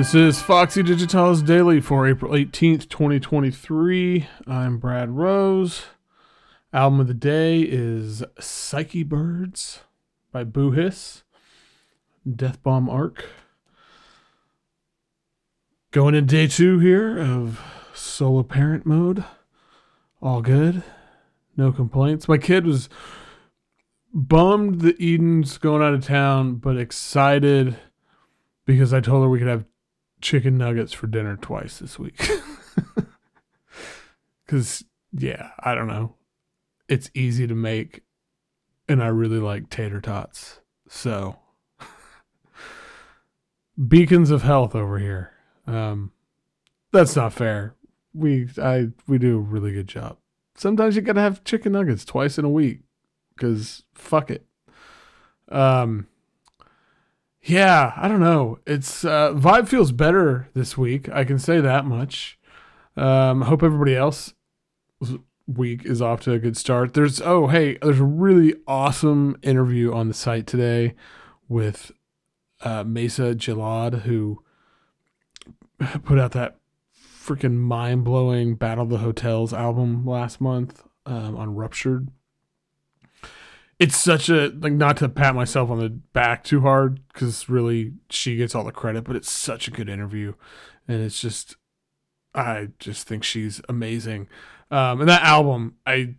This is Foxy Digitalis Daily for April 18th, 2023. I'm Brad Rose. Album of the day is Psyche Birds by Boo Deathbomb Arc. Going in day two here of solo parent mode. All good. No complaints. My kid was bummed that Eden's going out of town, but excited because I told her we could have chicken nuggets for dinner twice this week. Because, yeah, I don't know. It's easy to make, and I really like tater tots. So, beacons of health over here. Um, that's not fair. We I we do a really good job. Sometimes you gotta have chicken nuggets twice in a week, because fuck it. Um, yeah, I don't know. It's uh, vibe feels better this week. I can say that much. Um, hope everybody else week is off to a good start. There's oh hey, there's a really awesome interview on the site today with uh, Maysa Jallad who put out that freaking mind blowing Battle of the Hotels album last month um, on Ruptured it's such a like not to pat myself on the back too hard because really she gets all the credit, but it's such a good interview, and it's just I just think she's amazing. Um, and that album, I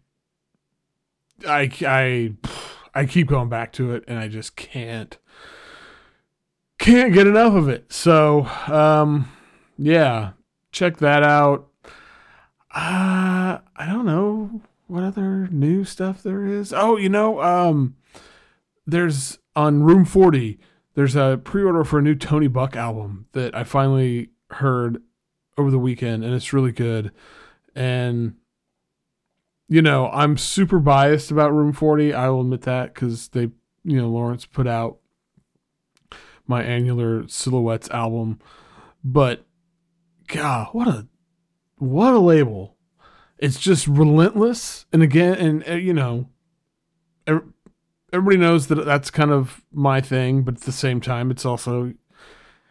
I I I keep going back to it, and I just can't can't get enough of it. So um, yeah, check that out. Uh, I don't know what other new stuff there is? Oh, you know, um, there's on Room 40, there's a pre-order for a new Tony Buck album that I finally heard over the weekend and it's really good. And you know, I'm super biased about Room 40. I will admit that cuz they, you know, Lawrence put out my Annular Silhouettes album, but god, what a what a label it's just relentless. And again, and uh, you know, everybody knows that that's kind of my thing, but at the same time, it's also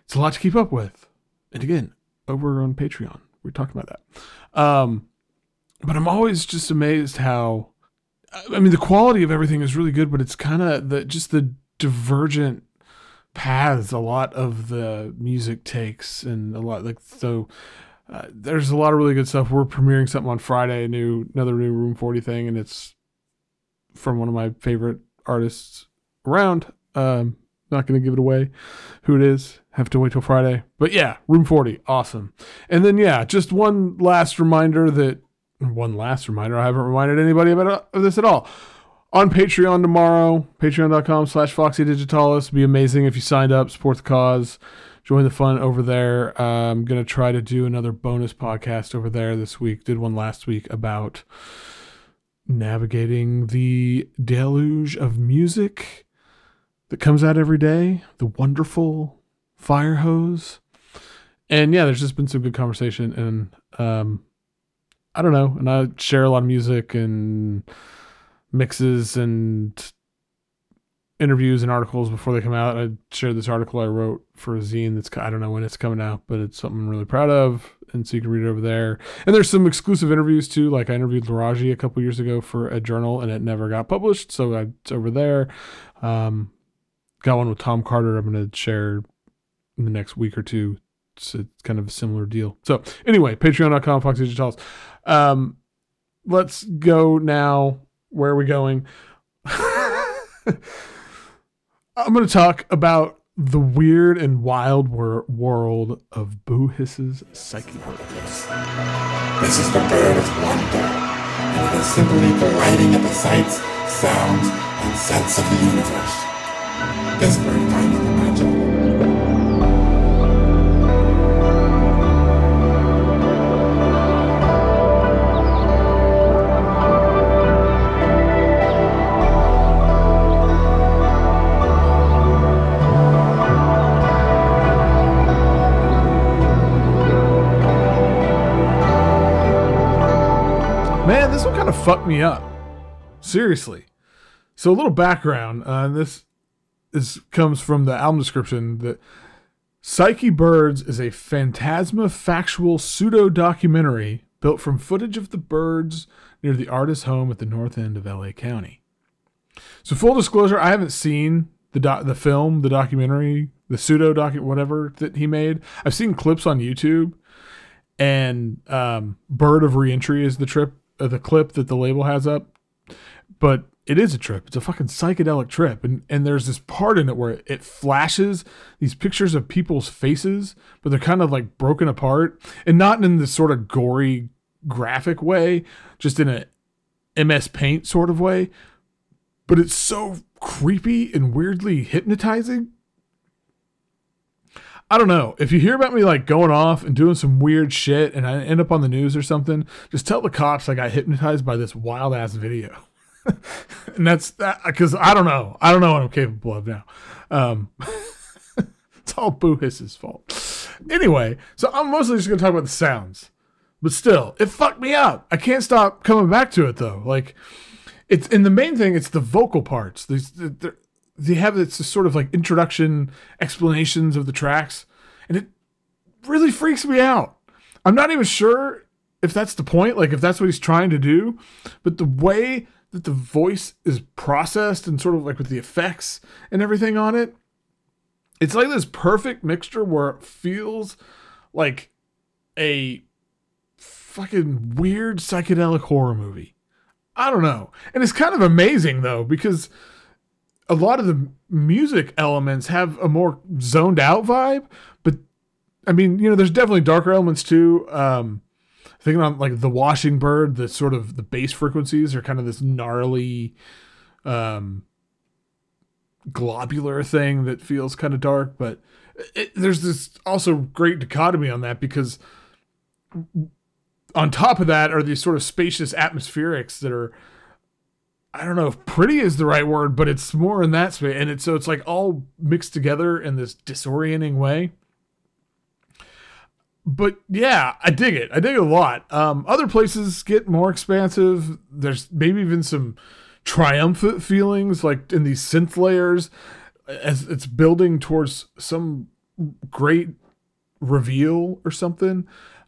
it's a lot to keep up with. And again, over on Patreon, we're talking about that. Um, but I'm always just amazed how, I mean, the quality of everything is really good, but it's kind of the just the divergent paths a lot of the music takes and a lot like so there's a lot of really good stuff. We're premiering something on Friday, a new another new Room 40 thing, and it's from one of my favorite artists around. Um, not going to give it away who it is. Have to wait till Friday. But yeah, Room 40, awesome. And then yeah, just one last reminder that one last reminder. I haven't reminded anybody about uh, this at all. On Patreon tomorrow, patreon.com slash Foxy Digitalis. Be amazing if you signed up, support the cause join the fun over there. Uh, I'm going to try to do another bonus podcast over there this week. Did one last week about navigating the deluge of music that comes out every day, the wonderful fire hose. And yeah, there's just been some good conversation and um I don't know, and I share a lot of music and mixes and interviews and articles before they come out. I shared this article I wrote for a zine that's I don't know when it's coming out, but it's something I'm really proud of, and so you can read it over there. And there's some exclusive interviews too. Like I interviewed Laraji a couple years ago for a journal, and it never got published, so it's over there. Um, got one with Tom Carter. I'm going to share in the next week or two. It's, it's kind of a similar deal. So anyway, Patreon.com, Fox Digitalis. Um, let's go now. Where are we going? I'm going to talk about the weird and wild wor- world of Boo Hiss's Psyche. This is the bird of wonder, and it is simply delighting of the sights, sounds, and scents of the universe. This bird finds fucked me up. Seriously. So a little background. Uh, this is comes from the album description that Psyche Birds is a phantasma factual pseudo documentary built from footage of the birds near the artist's home at the north end of LA County. So, full disclosure, I haven't seen the the film, the documentary, the pseudo doc, whatever that he made. I've seen clips on YouTube, and um, "Bird of Reentry" is the trip, the clip that the label has up. But it is a trip. It's a fucking psychedelic trip, and and there's this part in it where it flashes these pictures of people's faces, but they're kind of like broken apart, and not in this sort of gory, graphic way, just in a MS Paint sort of way. But it's so creepy and weirdly hypnotizing. I don't know. If you hear about me like going off and doing some weird shit and I end up on the news or something, just tell the cops I got hypnotized by this wild ass video. and that's that because I don't know. I don't know what I'm capable of now. Um, it's all Boo Hiss's fault. Anyway, so I'm mostly just gonna talk about the sounds, but still, it fucked me up. I can't stop coming back to it though. Like, it's and the main thing, it's the vocal parts. These they have this sort of like introduction explanations of the tracks, and it really freaks me out. I'm not even sure if that's the point, like if that's what he's trying to do, but the way that the voice is processed and sort of like with the effects and everything on it. It's like this perfect mixture where it feels like a fucking weird psychedelic horror movie. I don't know. And it's kind of amazing though, because a lot of the music elements have a more zoned out vibe, but I mean, you know, there's definitely darker elements too. Um, thinking on like the washing bird, the sort of the bass frequencies are kind of this gnarly, um, globular thing that feels kind of dark. But it, there's this also great dichotomy on that because on top of that are these sort of spacious atmospherics that are. I don't know if pretty is the right word, but it's more in that space. And it's so it's like all mixed together in this disorienting way but yeah, I dig it. I dig it a lot. Um, other places get more expansive. There's maybe even some triumphant feelings, like in these synth layers, as it's building towards some great reveal or something.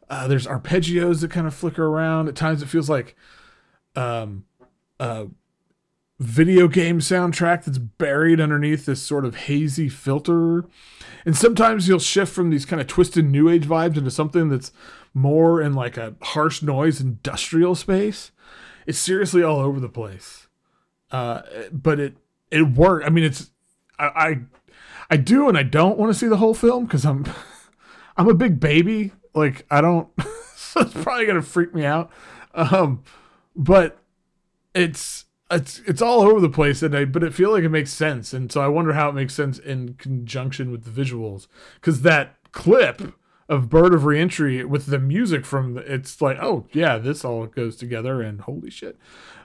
Uh, there's arpeggios that kind of flicker around. At times, it feels like um, uh, video game soundtrack that's buried underneath this sort of hazy filter. And sometimes you'll shift from these kind of twisted new age vibes into something that's more in like a harsh noise industrial space. It's seriously all over the place. Uh, but it it worked. I mean, it's I, I I do and I don't want to see the whole film because I'm I'm a big baby. Like I don't. so it's probably gonna freak me out. Um, but it's it's it's all over the place and I but it feel like it makes sense and so I wonder how it makes sense in conjunction with the visuals because that clip of Bird of Reentry with the music from it's like oh yeah this all goes together and holy shit.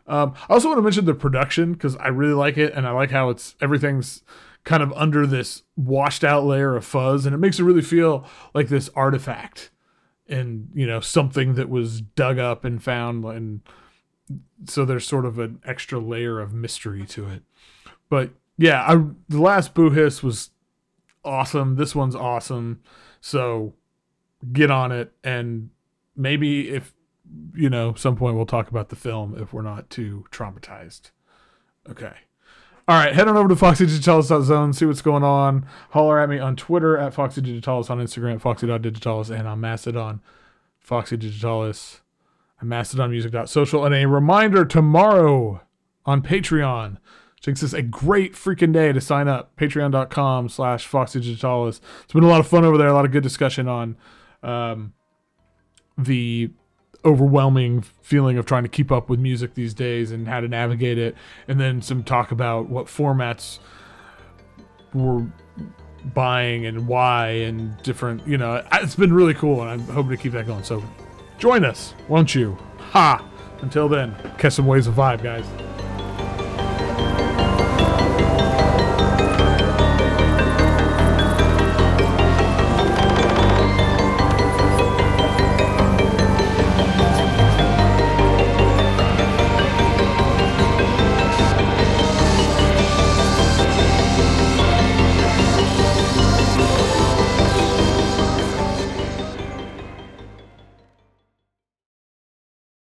Um, I also want to mention the production because I really like it and I like how it's everything's kind of under this washed out layer of fuzz and it makes it really feel like this artifact and you know something that was dug up and found and so there's sort of an extra layer of mystery to it. But yeah, I, the last Boo Hiss was awesome. This one's awesome. So get on it, and maybe if you know, some point we'll talk about the film if we're not too traumatized. Okay. All right, head on over to foxydigitalis.zone, see what's going on. Holler at me on Twitter at foxydigitalis, on Instagram, at foxy.digitalis, and on Mastodon, foxydigitalis at mastodonmusic.social. And a reminder tomorrow on Patreon. Jinx is a great freaking day to sign up. Patreon.com slash Foxy Digitalis. It's been a lot of fun over there, a lot of good discussion on um, the overwhelming feeling of trying to keep up with music these days and how to navigate it. And then some talk about what formats we're buying and why and different, you know, it's been really cool and I'm hoping to keep that going. So Join us, won't you? Ha! Until then, catch some waves of vibe, guys.